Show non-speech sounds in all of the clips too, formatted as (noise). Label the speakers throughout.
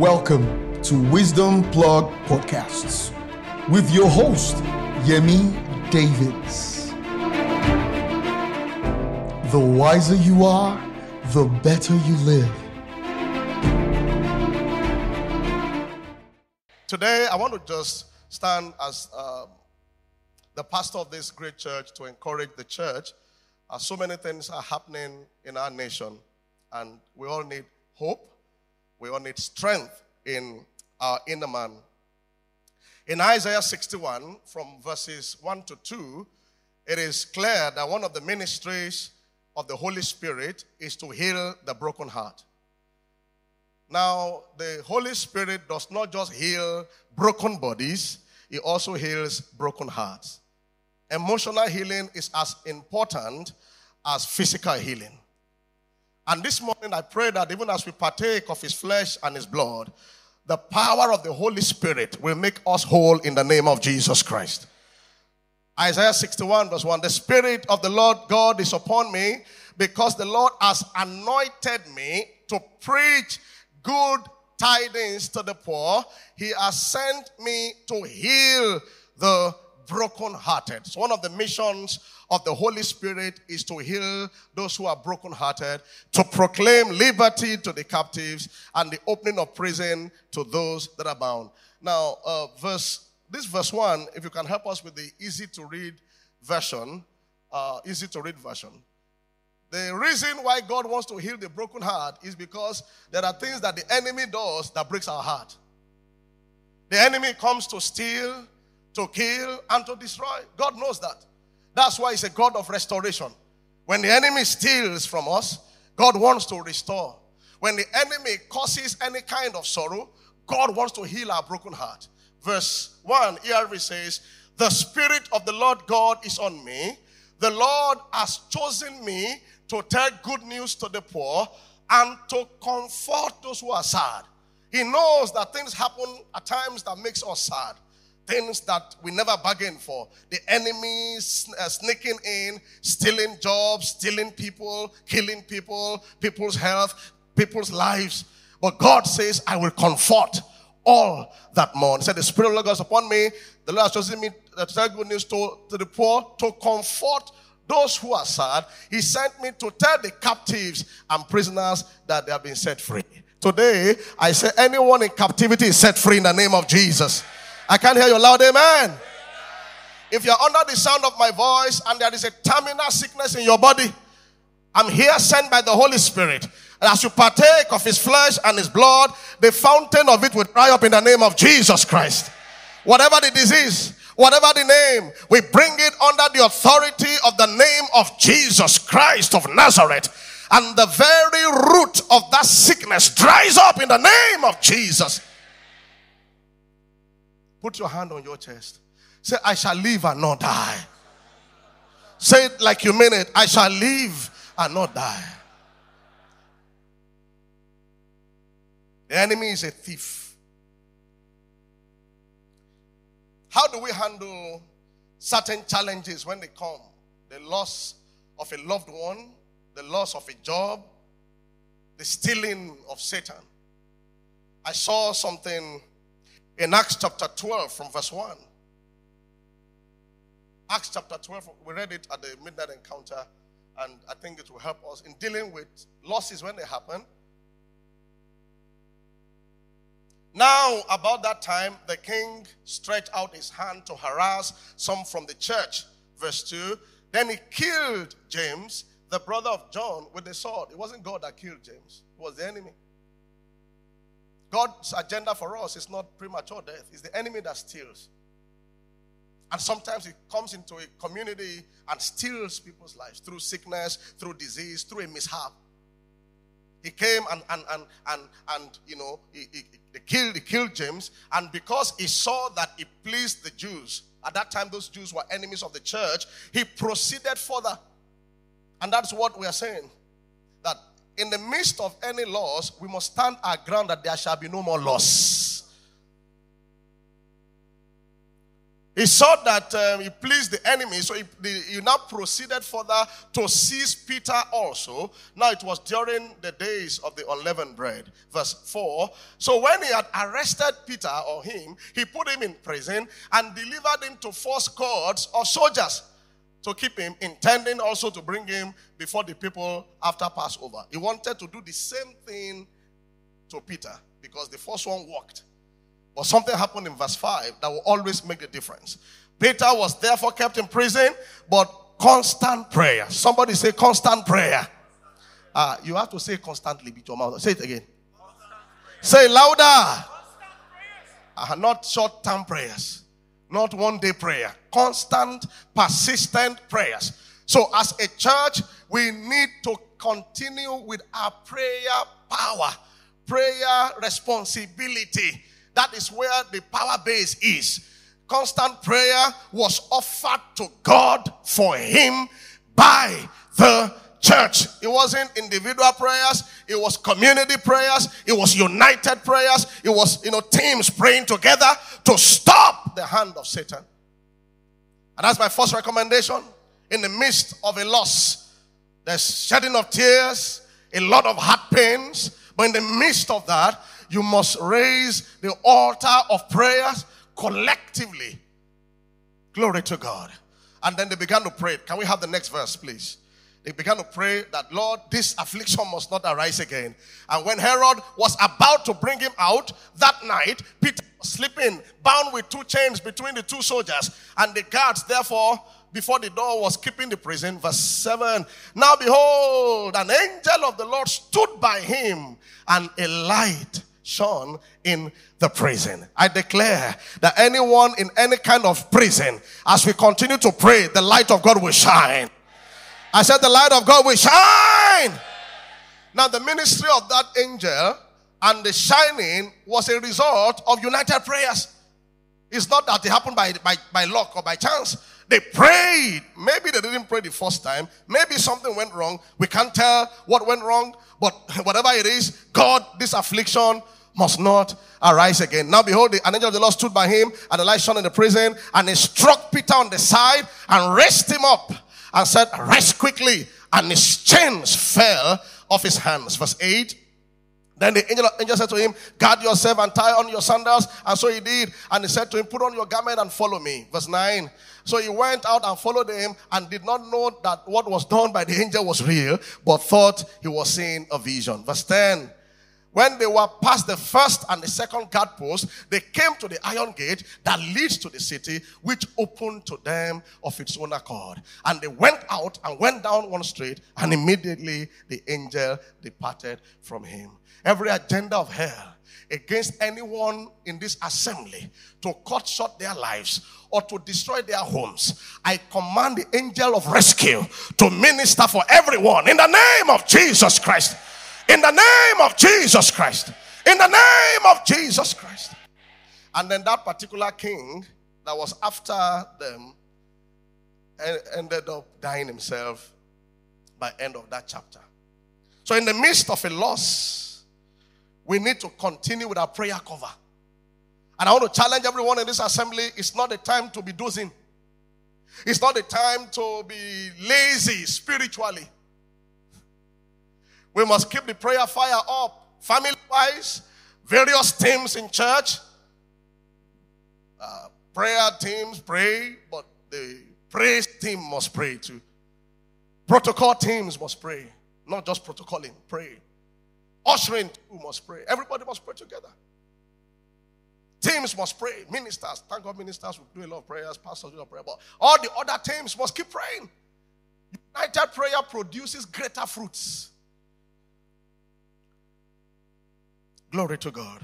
Speaker 1: Welcome to Wisdom Plug Podcasts with your host, Yemi Davids. The wiser you are, the better you live.
Speaker 2: Today, I want to just stand as um, the pastor of this great church to encourage the church. Uh, so many things are happening in our nation, and we all need hope. We all need strength in uh, our inner man. In Isaiah 61, from verses 1 to 2, it is clear that one of the ministries of the Holy Spirit is to heal the broken heart. Now, the Holy Spirit does not just heal broken bodies, He also heals broken hearts. Emotional healing is as important as physical healing. And this morning, I pray that even as we partake of His flesh and His blood, the power of the Holy Spirit will make us whole in the name of Jesus Christ. Isaiah 61, verse 1 The Spirit of the Lord God is upon me because the Lord has anointed me to preach good tidings to the poor. He has sent me to heal the brokenhearted. So, one of the missions of the Holy Spirit is to heal those who are brokenhearted, to proclaim liberty to the captives, and the opening of prison to those that are bound. Now, uh, verse this verse one, if you can help us with the easy to read version, uh, easy to read version. The reason why God wants to heal the broken heart is because there are things that the enemy does that breaks our heart. The enemy comes to steal, to kill, and to destroy. God knows that. That's why He's a God of restoration. When the enemy steals from us, God wants to restore. When the enemy causes any kind of sorrow, God wants to heal our broken heart. Verse 1, ERV says, The Spirit of the Lord God is on me. The Lord has chosen me to tell good news to the poor and to comfort those who are sad. He knows that things happen at times that makes us sad. Things that we never bargained for. The enemy uh, sneaking in, stealing jobs, stealing people, killing people, people's health, people's lives. But God says, I will comfort all that mourn. Said, The Spirit of God is upon me. The Lord has chosen me to tell good news to, to the poor, to comfort those who are sad. He sent me to tell the captives and prisoners that they have been set free. Today, I say anyone in captivity is set free in the name of Jesus. I can't hear you loud, amen. If you're under the sound of my voice and there is a terminal sickness in your body, I'm here sent by the Holy Spirit. And as you partake of his flesh and his blood, the fountain of it will dry up in the name of Jesus Christ. Whatever the disease, whatever the name, we bring it under the authority of the name of Jesus Christ of Nazareth. And the very root of that sickness dries up in the name of Jesus. Put your hand on your chest. Say, I shall live and not die. Say it like you mean it. I shall live and not die. The enemy is a thief. How do we handle certain challenges when they come? The loss of a loved one, the loss of a job, the stealing of Satan. I saw something in Acts chapter 12 from verse 1. Acts chapter 12, we read it at the midnight encounter, and I think it will help us in dealing with losses when they happen. Now, about that time, the king stretched out his hand to harass some from the church. Verse 2 Then he killed James, the brother of John, with the sword. It wasn't God that killed James, it was the enemy. God's agenda for us is not premature death, it's the enemy that steals. And sometimes it comes into a community and steals people's lives through sickness, through disease, through a mishap. He came and and and and, and you know he, he, he killed he killed James, and because he saw that it pleased the Jews, at that time those Jews were enemies of the church, he proceeded further. And that's what we are saying. In the midst of any loss, we must stand our ground that there shall be no more loss. He saw that um, he pleased the enemy, so he, the, he, now proceeded further to seize Peter also. Now it was during the days of the unleavened bread. Verse 4. So when he had arrested Peter or him, he put him in prison and delivered him to false gods or soldiers to keep him, intending also to bring him before the people after Passover. He wanted to do the same thing to Peter because the first one worked. But something happened in verse 5 that will always make the difference. Peter was therefore kept in prison, but constant prayer. Somebody say constant prayer. Uh, you have to say constantly with your mouth. Say it again. Say louder. Uh, not short term prayers, not one day prayer. Constant, persistent prayers. So, as a church, we need to continue with our prayer power, prayer responsibility that is where the power base is. Constant prayer was offered to God for him by the church. It wasn't individual prayers, it was community prayers, it was united prayers, it was, you know, teams praying together to stop the hand of Satan. And that's my first recommendation. In the midst of a loss, there's shedding of tears, a lot of heart pains, but in the midst of that, you must raise the altar of prayers collectively. Glory to God. And then they began to pray. Can we have the next verse, please? They began to pray that, Lord, this affliction must not arise again. And when Herod was about to bring him out that night, Peter sleeping, bound with two chains between the two soldiers. And the guards, therefore, before the door was keeping the prison. Verse 7 Now behold, an angel of the Lord stood by him, and a light shone in the prison. I declare that anyone in any kind of prison, as we continue to pray, the light of God will shine. I said, The light of God will shine. Now, the ministry of that angel and the shining was a result of united prayers. It's not that it happened by, by, by luck or by chance. They prayed. Maybe they didn't pray the first time. Maybe something went wrong. We can't tell what went wrong. But (laughs) whatever it is, God, this affliction must not arise again. Now behold, the, an angel of the Lord stood by him, and the light shone in the prison, and he struck Peter on the side and raised him up and said, Rise quickly. And his chains fell off his hands. Verse 8. Then the angel, angel said to him, Guard yourself and tie on your sandals. And so he did. And he said to him, Put on your garment and follow me. Verse 9. So he went out and followed him and did not know that what was done by the angel was real, but thought he was seeing a vision. Verse 10. When they were past the first and the second guard post, they came to the iron gate that leads to the city, which opened to them of its own accord. And they went out and went down one street, and immediately the angel departed from him. Every agenda of hell against anyone in this assembly to cut short their lives or to destroy their homes. I command the angel of rescue to minister for everyone in the name of Jesus Christ. In the name of Jesus Christ. In the name of Jesus Christ. And then that particular king that was after them ended up dying himself by end of that chapter. So in the midst of a loss, we need to continue with our prayer cover. And I want to challenge everyone in this assembly. It's not the time to be dozing. It's not the time to be lazy spiritually. We must keep the prayer fire up. Family wise, various teams in church. Uh, prayer teams pray, but the praise team must pray too. Protocol teams must pray, not just protocoling, pray. Ushering too must pray. Everybody must pray together. Teams must pray. Ministers, thank God, ministers will do a lot of prayers. Pastors do a lot of prayer, but all the other teams must keep praying. United prayer produces greater fruits. Glory to God.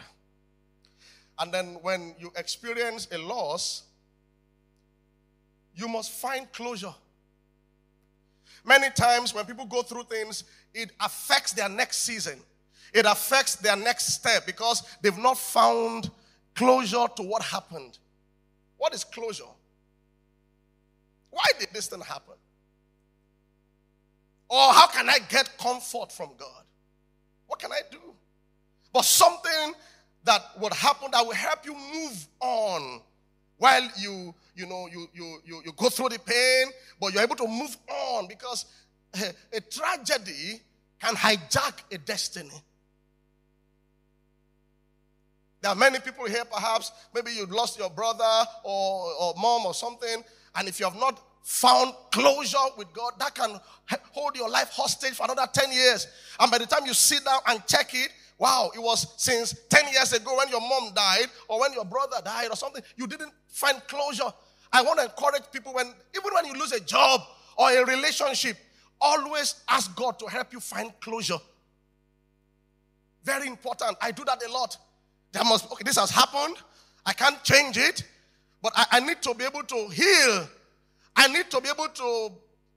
Speaker 2: And then when you experience a loss, you must find closure. Many times when people go through things, it affects their next season. It affects their next step because they've not found closure to what happened. What is closure? Why did this thing happen? Or how can I get comfort from God? What can I do? But something that would happen that will help you move on while you you know, you, you, you, you go through the pain, but you're able to move on because a, (laughs) a tragedy can hijack a destiny. There are many people here, perhaps, maybe you lost your brother or, or mom or something, and if you have not found closure with God, that can hold your life hostage for another 10 years. And by the time you sit down and check it, wow, it was since 10 years ago when your mom died or when your brother died or something, you didn't find closure. I want to encourage people when, even when you lose a job or a relationship, always ask God to help you find closure. Very important. I do that a lot. There must, okay, this has happened. I can't change it, but I, I need to be able to heal. I need to be able to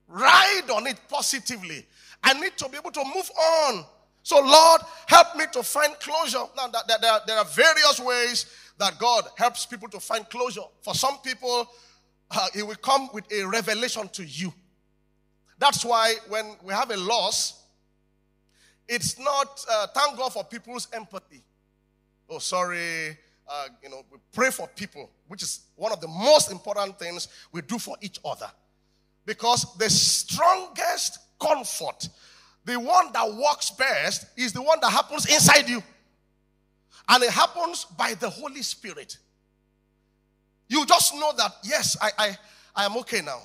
Speaker 2: ride on it positively. I need to be able to move on. So, Lord, help me to find closure. Now, there, are various ways that God helps people to find closure. For some people, uh, He will come with a revelation to you. That's why when we have a loss, it's not, uh, thank God for people's empathy. Oh, sorry. Uh, you know, we pray for people, which is one of the most important things we do for each other. Because the strongest comfort, the one that works best, is the one that happens inside you. And it happens by the Holy Spirit. You just know that, yes, I, I, I am okay now.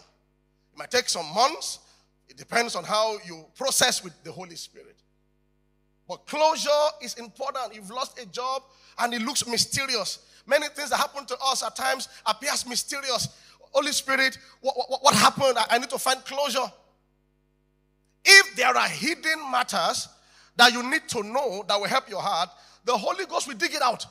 Speaker 2: It might take some months. It depends on how you process with the Holy Spirit. But closure is important. You've lost a job and it looks mysterious. Many things that happen to us at times appears mysterious. Holy Spirit, what, what, what happened? I, I need to find closure. If there are hidden matters that you need to know that will help your heart, the Holy Ghost will dig it out.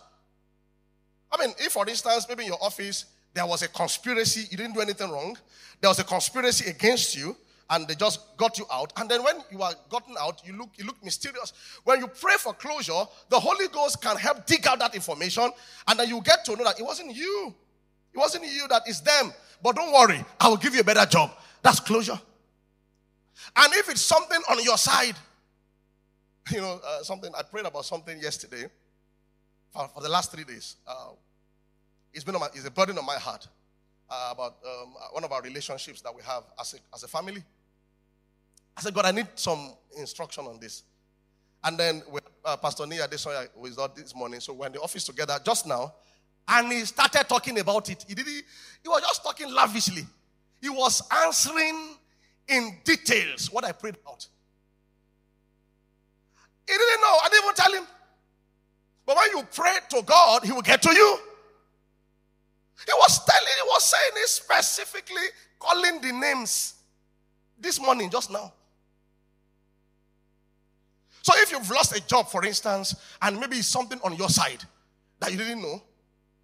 Speaker 2: I mean, if for instance, maybe in your office, there was a conspiracy, you didn't do anything wrong, there was a conspiracy against you, and they just got you out. And then when you are gotten out, you look, you look mysterious. When you pray for closure, the Holy Ghost can help dig out that information, and then you get to know that it wasn't you. It wasn't you that is them. But don't worry, I will give you a better job. That's closure. And if it's something on your side, you know, uh, something, I prayed about something yesterday for, for the last three days. Uh, it's been my, it's a burden on my heart uh, about um, one of our relationships that we have as a, as a family. I said, God, I need some instruction on this. And then uh, Pastor Nia Desoya was out this morning, so we're in the office together just now, and he started talking about it. He did he was just talking lavishly. He was answering in details what I prayed about. He didn't know. I didn't even tell him. But when you pray to God, He will get to you. He was telling, he was saying it specifically, calling the names this morning, just now. So if you've lost a job, for instance, and maybe it's something on your side that you didn't know,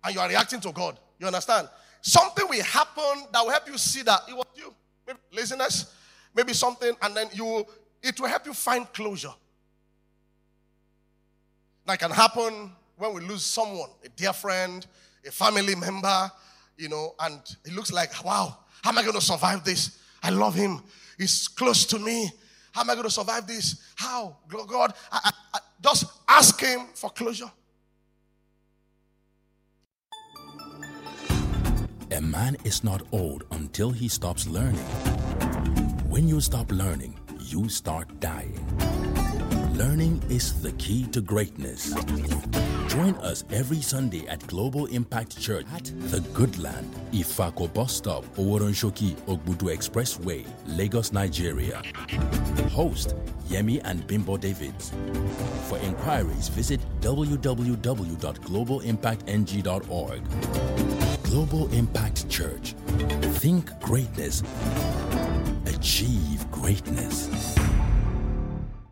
Speaker 2: and you are reacting to God, you understand? Something will happen that will help you see that it was you. Maybe laziness, maybe something, and then you it will help you find closure. That can happen when we lose someone, a dear friend, a family member, you know, and it looks like, wow, how am I going to survive this? I love him. He's close to me. How am I going to survive this? How? God, I, I, I, just ask him for closure.
Speaker 3: A man is not old until he stops learning. When you stop learning, you start dying. Learning is the key to greatness. Join us every Sunday at Global Impact Church at The Good Land, Ifako Bus Stop, Oworonshoki, Ogbudu Expressway, Lagos, Nigeria. Host Yemi and Bimbo Davids. For inquiries, visit www.globalimpactng.org. Global Impact Church. Think greatness. Achieve greatness.